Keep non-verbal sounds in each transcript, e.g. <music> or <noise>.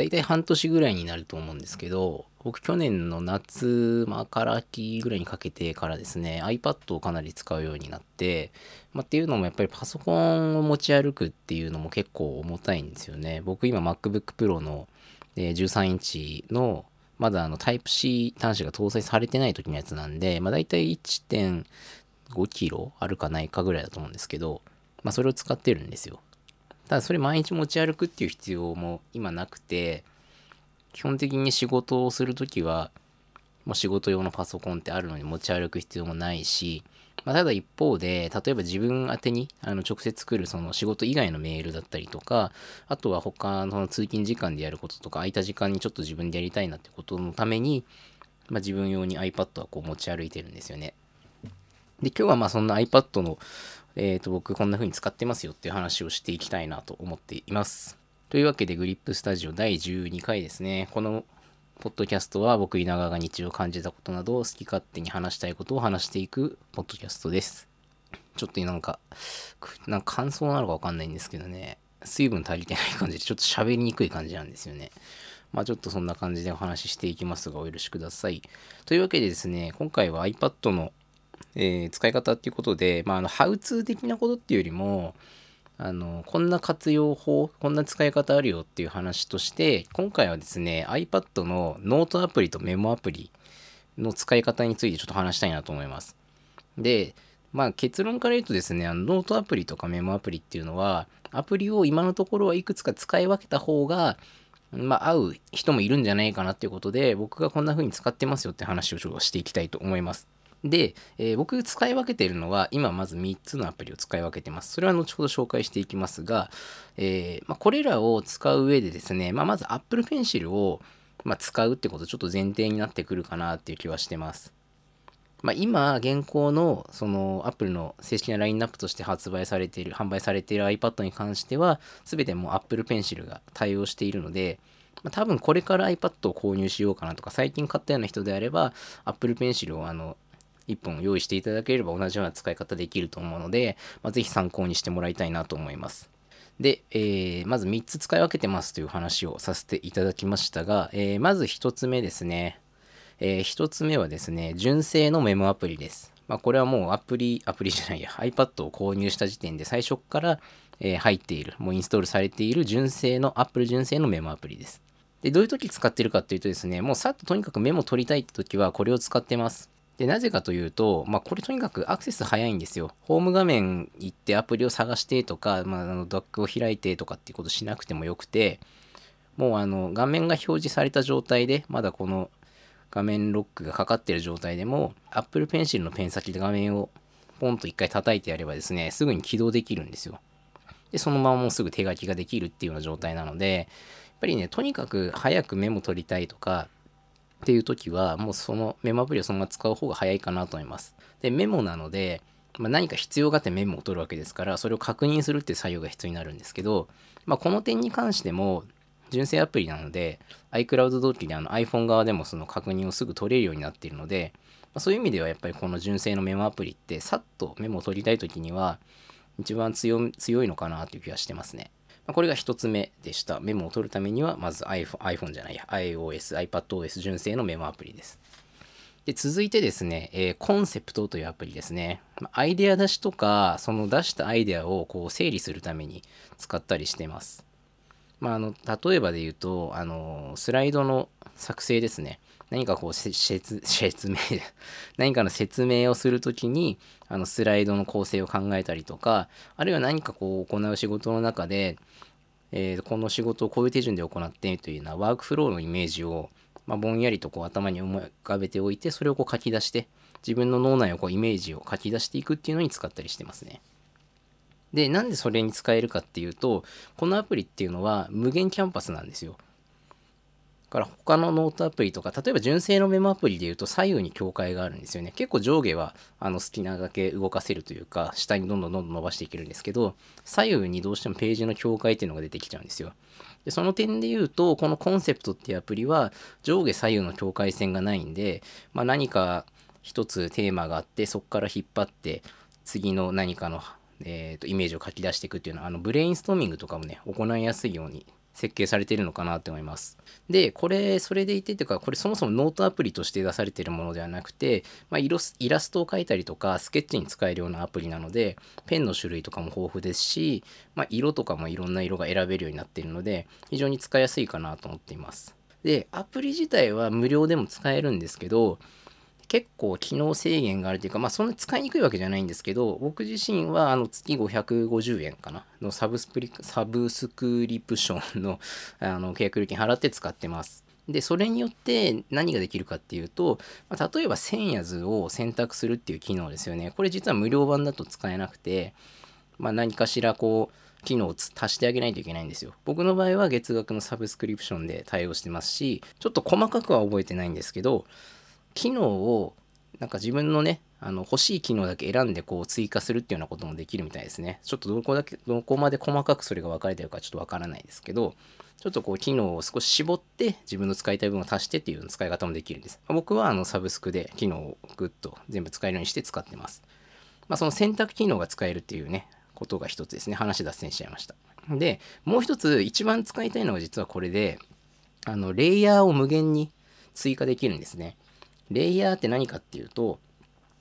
大体半年ぐらいになると思うんですけど、僕去年の夏、まあ、から秋ぐらいにかけてからですね、iPad をかなり使うようになって、まあ、っていうのもやっぱりパソコンを持ち歩くっていうのも結構重たいんですよね。僕今 MacBook Pro の、13インチのまだあの Type-C 端子が搭載されてない時のやつなんで、まあ、大体1.5キロあるかないかぐらいだと思うんですけど、まあ、それを使ってるんですよ。ただそれ毎日持ち歩くっていう必要も今なくて、基本的に仕事をするときは、もう仕事用のパソコンってあるのに持ち歩く必要もないし、まあ、ただ一方で、例えば自分宛てにあの直接来るその仕事以外のメールだったりとか、あとは他の通勤時間でやることとか、空いた時間にちょっと自分でやりたいなってことのために、まあ、自分用に iPad はこう持ち歩いてるんですよね。で、今日はまあそんな iPad の、えっ、ー、と、僕こんな風に使ってますよっていう話をしていきたいなと思っています。というわけで、グリップスタジオ第12回ですね。このポッドキャストは僕稲川が日常感じたことなどを好き勝手に話したいことを話していくポッドキャストです。ちょっとなんか、なんか感想なのかわかんないんですけどね、水分足りてない感じでちょっと喋りにくい感じなんですよね。まあちょっとそんな感じでお話ししていきますがお許しください。というわけでですね、今回は iPad の、えー、使い方っていうことで、まああの、ハウツー的なことっていうよりも、あの、こんな活用法、こんな使い方あるよっていう話として、今回はですね、iPad のノートアプリとメモアプリの使い方についてちょっと話したいなと思います。で、まあ結論から言うとですね、あのノートアプリとかメモアプリっていうのは、アプリを今のところはいくつか使い分けた方が、まあ合う人もいるんじゃないかなっていうことで、僕がこんな風に使ってますよって話をしていきたいと思います。で、えー、僕使い分けているのは、今まず3つのアプリを使い分けてます。それは後ほど紹介していきますが、えー、まあ、これらを使う上でですね、まあ、まず Apple Pencil を、ま使うってことちょっと前提になってくるかなっていう気はしてます。まあ、今、現行のその Apple の正式なラインナップとして発売されている、販売されている iPad に関しては、全てもう Apple Pencil が対応しているので、ま、多分これから iPad を購入しようかなとか、最近買ったような人であれば、Apple Pencil をあの1本用意していただければ同じような使い方できると思うので、まあ、ぜひ参考にしてもらいたいなと思います。で、えー、まず3つ使い分けてますという話をさせていただきましたが、えー、まず1つ目ですね。えー、1つ目はですね、純正のメモアプリです。まあ、これはもうアプリ、アプリじゃないや、iPad を購入した時点で最初から、え、入っている、もうインストールされている純正の、Apple 純正のメモアプリです。で、どういう時使ってるかっていうとですね、もうさっととにかくメモ取りたいって時はこれを使ってます。で、なぜかというと、まあ、これとにかくアクセス早いんですよ。ホーム画面行ってアプリを探してとか、まあ、あのドックを開いてとかっていうことしなくてもよくて、もうあの画面が表示された状態で、まだこの画面ロックがかかってる状態でも、Apple Pencil のペン先で画面をポンと一回叩いてやればですね、すぐに起動できるんですよ。で、そのままもうすぐ手書きができるっていうような状態なので、やっぱりね、とにかく早くメモ取りたいとか、っていう時は、もうそのメモアプリをそのまま使う方が早いかなと思います。で、メモなので、まあ、何か必要があってメモを取るわけですから、それを確認するって作業が必要になるんですけど、まあ、この点に関しても、純正アプリなので、iCloud 同期であの iPhone 側でもその確認をすぐ取れるようになっているので、まあ、そういう意味ではやっぱりこの純正のメモアプリって、さっとメモを取りたい時には、一番強いのかなという気がしてますね。まこれが1つ目でした。メモを取るためには、まず iPhone, iPhone じゃないや、iOS、iPadOS 純正のメモアプリです。で続いてですね、えー、コンセプトというアプリですね。アイデア出しとか、その出したアイデアをこう整理するために使ったりしてます。まあ、あの例えばで言うと、あのスライドの作成ですね。何かこう説明 <laughs> 何かの説明をするときにあのスライドの構成を考えたりとかあるいは何かこう行う仕事の中で、えー、この仕事をこういう手順で行ってというようなワークフローのイメージを、まあ、ぼんやりとこう頭に思い浮かべておいてそれをこう書き出して自分の脳内をこうイメージを書き出していくっていうのに使ったりしてますね。で、なんでそれに使えるかっていうと、このアプリっていうのは無限キャンパスなんですよ。から他のノートアプリとか、例えば純正のメモアプリで言うと左右に境界があるんですよね。結構上下はあの好きなだけ動かせるというか、下にどんどんどんどん伸ばしていけるんですけど、左右にどうしてもページの境界っていうのが出てきちゃうんですよ。でその点で言うと、この Concepts っていうアプリは上下左右の境界線がないんで、まあ、何か一つテーマがあって、そこから引っ張って次の何かの、えーと、イメージを書き出していくっていうのは、あのブレインストーミングとかもね、行いやすいように設計されているのかなって思います。で、これ、それでいてっていうか、これそもそもノートアプリとして出されているものではなくて、まあ、イラストを描いたりとか、スケッチに使えるようなアプリなので、ペンの種類とかも豊富ですし、まあ、色とかもいろんな色が選べるようになっているので、非常に使いやすいかなと思っています。で、アプリ自体は無料でも使えるんですけど、結構機能制限があるというか、まあそんな使いにくいわけじゃないんですけど、僕自身はあの月550円かなのサブスプリサブスクリプションの <laughs> あの契約料金払って使ってます。で、それによって何ができるかっていうと、まあ、例えば線や図を選択するっていう機能ですよね。これ実は無料版だと使えなくて、まあ、何かしらこう、機能を足してあげないといけないんですよ。僕の場合は月額のサブスクリプションで対応してますし、ちょっと細かくは覚えてないんですけど、機能をなんか自分のね、あの欲しい機能だけ選んでこう追加するっていうようなこともできるみたいですね。ちょっとどこだけ、どこまで細かくそれが分かれてるかちょっとわからないですけど、ちょっとこう機能を少し絞って自分の使いたい分を足してっていう使い方もできるんです。僕はあのサブスクで機能をグッと全部使えるようにして使ってます。まあ、その選択機能が使えるっていうね、ことが一つですね。話脱線しちゃいました。で、もう一つ一番使いたいのが実はこれで、あの、レイヤーを無限に追加できるんですね。レイヤーって何かっていうと、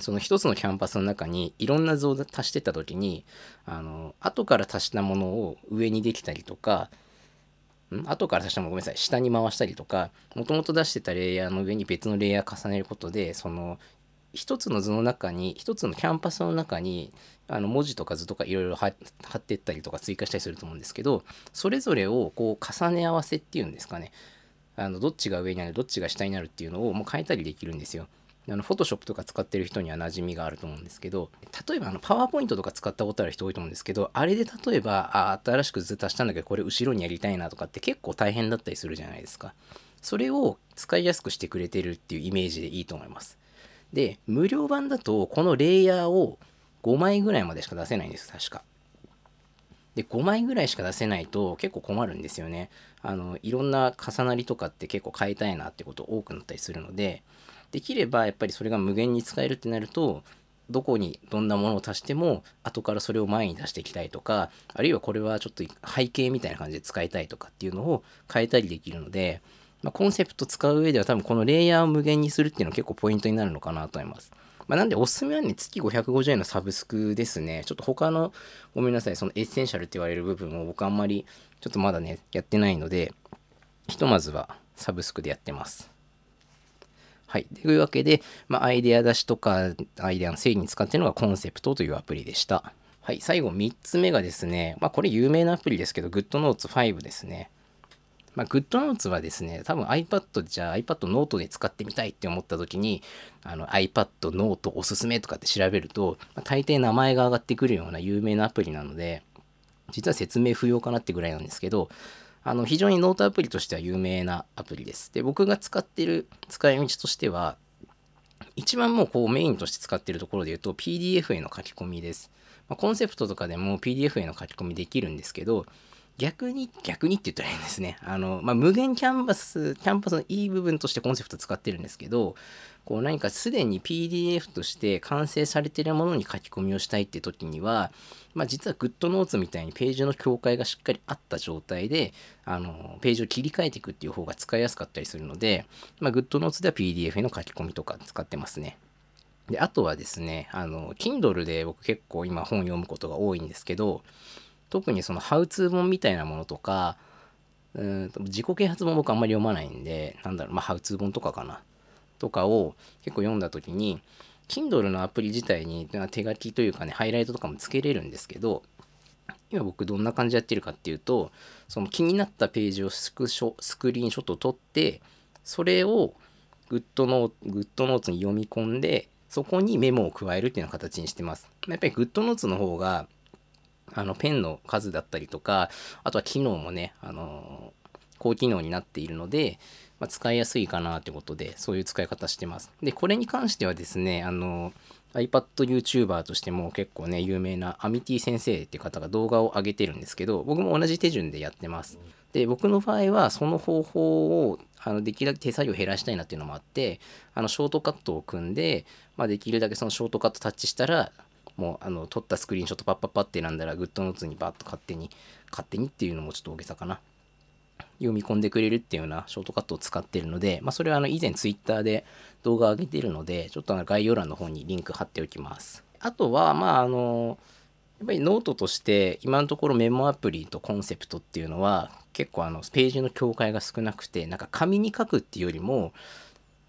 その一つのキャンパスの中にいろんな図を足してった時に、あの、後から足したものを上にできたりとか、ん後から足したものごめんなさい、下に回したりとか、もともと出してたレイヤーの上に別のレイヤー重ねることで、その、一つの図の中に、一つのキャンパスの中に、あの文字とか図とかいろいろ貼ってったりとか追加したりすると思うんですけど、それぞれをこう重ね合わせっていうんですかね。あのどっちが上になるどっちが下になるっていうのをもう変えたりできるんですよ。あの、フォトショップとか使ってる人には馴染みがあると思うんですけど、例えばあの、パワーポイントとか使ったことある人多いと思うんですけど、あれで例えば、あ、新しく図足したんだけど、これ後ろにやりたいなとかって結構大変だったりするじゃないですか。それを使いやすくしてくれてるっていうイメージでいいと思います。で、無料版だと、このレイヤーを5枚ぐらいまでしか出せないんです、確か。で、5枚ぐらいしか出せないと結構困るんですよね。あの、いろんな重なりとかって結構変えたいなってこと多くなったりするので、できればやっぱりそれが無限に使えるってなると、どこにどんなものを足しても後からそれを前に出していきたいとかあるいはこれはちょっと背景みたいな感じで使いたいとかっていうのを変えたりできるので、まあ、コンセプト使う上では多分このレイヤーを無限にするっていうのは結構ポイントになるのかなと思います。まあ、なんでおすすめはね、月550円のサブスクですね。ちょっと他の、ごめんなさい、そのエッセンシャルって言われる部分を僕あんまり、ちょっとまだね、やってないので、ひとまずはサブスクでやってます。はい。というわけで、まあ、アイデア出しとか、アイデアの整理に使ってるのがコンセプトというアプリでした。はい。最後3つ目がですね、まあ、これ有名なアプリですけど、GoodNotes 5ですね。まあ、GoodNotes はですね、多分 iPad じゃあ iPad ノートで使ってみたいって思った時に、あの iPad ノートおすすめとかって調べると、まあ、大抵名前が上がってくるような有名なアプリなので、実は説明不要かなってぐらいなんですけど、あの非常にノートアプリとしては有名なアプリです。で、僕が使ってる使い道としては、一番もうこうメインとして使ってるところで言うと PDF への書き込みです。まあ、コンセプトとかでも PDF への書き込みできるんですけど、逆に、逆にって言ったらいいんですね。あの、まあ、無限キャンバス、キャンパスのいい部分としてコンセプト使ってるんですけど、こう何かすでに PDF として完成されてるものに書き込みをしたいって時には、まあ、実は GoodNotes みたいにページの境界がしっかりあった状態で、あの、ページを切り替えていくっていう方が使いやすかったりするので、まあ、GoodNotes では PDF への書き込みとか使ってますね。で、あとはですね、あの、Kindle で僕結構今本読むことが多いんですけど、特にそのハウツー本みたいなものとか、うん自己啓発本僕あんまり読まないんで、なんだろう、まあ、ハウツー本とかかな。とかを結構読んだ時に、Kindle のアプリ自体に手書きというかね、ハイライトとかもつけれるんですけど、今僕どんな感じでやってるかっていうと、その気になったページをスクショ、スクリーンショットを撮って、それをグッドノー GoodNotes に読み込んで、そこにメモを加えるっていうような形にしてます。やっぱり GoodNotes の方があの、ペンの数だったりとか、あとは機能もね、あの高機能になっているので、まあ、使いやすいかなってことで、そういう使い方してます。で、これに関してはですね、あの、iPad YouTuber としても結構ね、有名なアミティ先生って方が動画を上げてるんですけど、僕も同じ手順でやってます。で、僕の場合はその方法をあのできるだけ手作業減らしたいなっていうのもあって、あのショートカットを組んで、まあ、できるだけそのショートカットタッチしたら、もうあの撮ったスクリーンショットパッパッパって選んだら GoodNotes にバッと勝手に勝手にっていうのもちょっと大げさかな読み込んでくれるっていうようなショートカットを使ってるので、まあ、それはあの以前 Twitter で動画を上げてるので、ちょっと概要欄の方にリンク貼っておきます。あとは、まあ、あの、やっぱりノートとして今のところメモアプリとコンセプトっていうのは結構あのページの境界が少なくてなんか紙に書くっていうよりも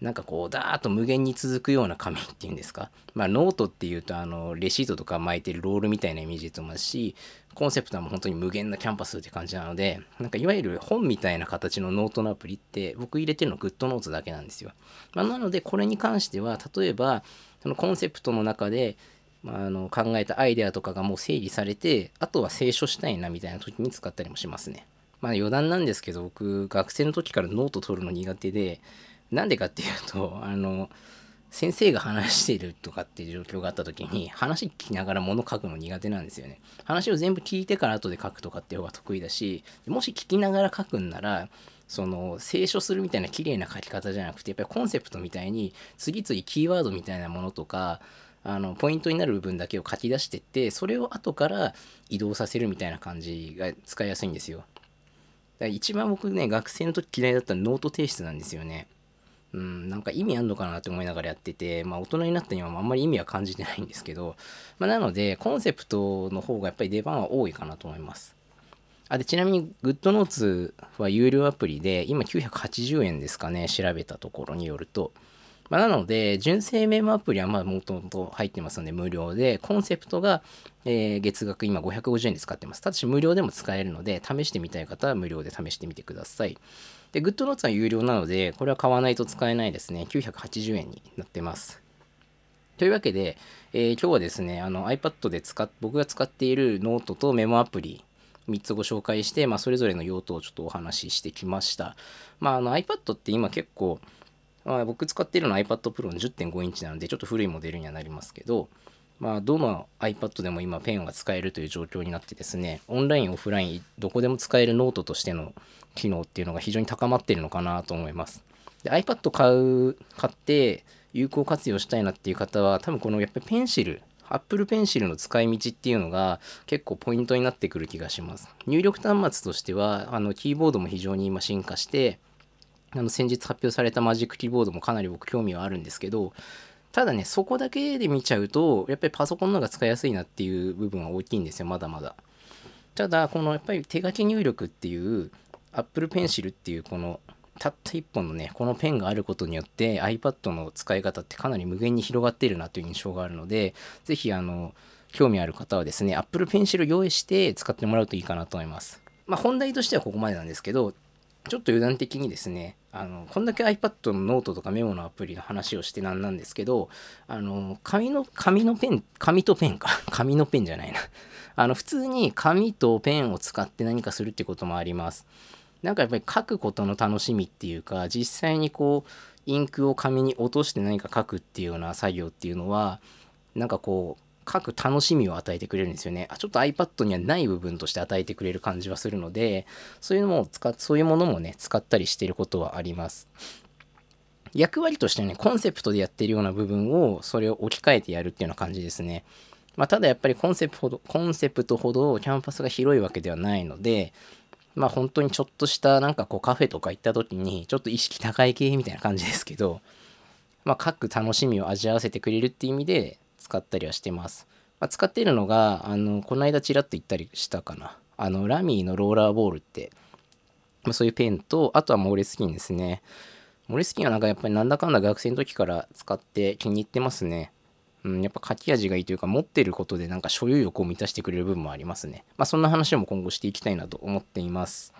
なんかこうダーッと無限に続くような紙っていうんですか？まあノートっていうとあのレシートとか巻いてるロールみたいなイメージだと思いますしコンセプトはもう本当に無限なキャンバスって感じなのでなんかいわゆる本みたいな形のノートのアプリって僕入れてるの GoodNotes だけなんですよ、まあ、なのでこれに関しては例えばそのコンセプトの中でまあ、あの考えたアイデアとかがもう整理されてあとは清書したいなみたいな時に使ったりもしますね。まあ余談なんですけど僕学生の時からノート取るの苦手でなんでかっていうと、あの、先生が話しているとかっていう状況があった時に話聞きながら物書くの苦手なんですよね。話を全部聞いてから後で書くとかっていう方が得意だし、もし聞きながら書くんなら、その清書するみたいな綺麗な書き方じゃなくて、やっぱりコンセプトみたいに次々キーワードみたいなものとか、あのポイントになる部分だけを書き出してってそれを後から移動させるみたいな感じが使いやすいんですよ。だから一番僕ね学生の時嫌いだったノート提出なんですよね。うん、なんか意味あんのかなって思いながらやってて、まあ大人になった今あんまり意味は感じてないんですけど、まあ、なのでコンセプトの方がやっぱり出番は多いかなと思います。あでちなみに GoodNotes は有料アプリで今980円ですかね調べたところによると、まあ、なので純正メモアプリはまあもともと入ってますので無料でコンセプトが、えー、月額今550円で使ってますただし無料でも使えるので試してみたい方は無料で試してみてくださいで、 GoodNotes は有料なので、これは買わないと使えないですね。980円になってます。というわけで、えー、今日はですね、あの iPad で使っ僕が使っているノートとメモアプリ3つご紹介して、まあ、それぞれの用途をちょっとお話ししてきました。まあ、あの iPad って今結構、まあ、僕使っているのは iPad Pro の10.5インチなので、ちょっと古いモデルにはなりますけど、まあ、どの iPad でも今ペンが使えるという状況になってですね、オンライン、オフライン、どこでも使えるノートとしての機能っていうのが非常に高まっているのかなと思います。で iPad 買う、買って有効活用したいなっていう方は、多分このやっぱりペンシル、Apple Pencil の使い道っていうのが結構ポイントになってくる気がします。入力端末としては、あのキーボードも非常に今進化して、あの先日発表された Magic Keyboard もかなり僕興味はあるんですけど、ただね、そこだけで見ちゃうと、やっぱりパソコンの方が使いやすいなっていう部分は大きいんですよ、まだまだ。ただ、このやっぱり手書き入力っていう、Apple Pencil っていうこのたった1本のね、このペンがあることによって iPad の使い方ってかなり無限に広がっているなという印象があるので、ぜひあの、興味ある方はですね、Apple Pencil 用意して使ってもらうといいかなと思います。まあ本題としてはここまでなんですけど、ちょっと油断的にですね、あの、こんだけ iPad のノートとかメモのアプリの話をしてなんなんですけど、あの、紙の、紙のペン、紙とペンか。<laughs> 紙のペンじゃないな。あの、普通に紙とペンを使って何かするってこともあります。なんかやっぱり書くことの楽しみっていうか、実際にこう、インクを紙に落として何か書くっていうような作業っていうのは、なんかこう、書く楽しみを与えてくれるんですよね。あちょっと iPad にはない部分として与えてくれる感じはするので、そういうのも使、そういうものもね、使ったりしてることはあります。役割としてね、コンセプトでやってるような部分を、それを置き換えてやるっていうような感じですね。まあ、ただやっぱりコンセプトほど、コンセプトほどキャンパスが広いわけではないので、まあ本当にちょっとしたなんかこうカフェとか行った時にちょっと意識高い系みたいな感じですけど、まあ各楽しみを味わわせてくれるっていう意味で使ったりはしてます。まあ、使っているのが、あの、この間ちらっと言ったりしたかな。あの、ラミーのローラーボールって、まあ、そういうペンと、あとはモーレスキンですね。モーレスキンはなんかやっぱりなんだかんだ学生の時から使って気に入ってますね。うん、やっぱ書き味がいいというか、持ってることでなんか所有欲を満たしてくれる部分もありますね。まあそんな話も今後していきたいなと思っています。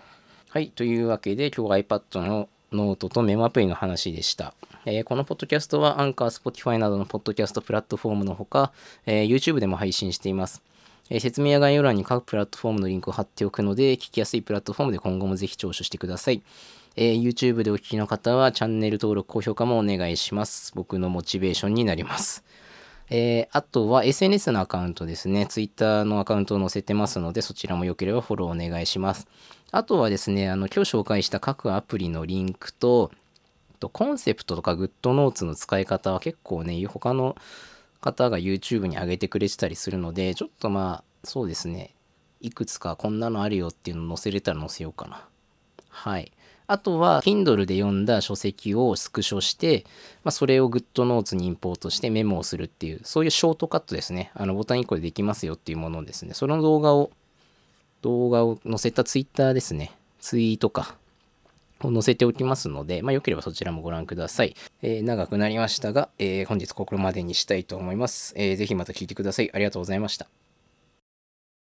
はい、というわけで今日は iPad のノートとメモアプリの話でした。えー、このポッドキャストは Anchor、Spotify などのポッドキャストプラットフォームのほか、えー、YouTube でも配信しています。えー、説明や概要欄に各プラットフォームのリンクを貼っておくので、聞きやすいプラットフォームで今後もぜひ聴取してください。え YouTube でお聞きの方はチャンネル登録、高評価もお願いします。僕のモチベーションになります。えー、あとは SNS のアカウントですね。Twitter のアカウントを載せてますので、そちらも良ければフォローお願いします。あとはですね、あの、今日紹介した各アプリのリンクと、とコンセプトとかグッドノーツの使い方は結構ね、他の方が YouTube に上げてくれてたりするので、ちょっとまあ、そうですね、いくつかこんなのあるよっていうの載せれたら載せようかな。はい。あとは、Kindle で読んだ書籍をスクショして、まあ、それを GoodNotes にインポートしてメモをするっていう、そういうショートカットですね。あの、ボタン1個でできますよっていうものですね。その動画を、動画を載せた Twitter ですね。ツイートか。を載せておきますので、まあ、よければそちらもご覧ください。えー長くなりましたが、えー本日ここまでにしたいと思います。えーぜひまた聞いてください。ありがとうございました。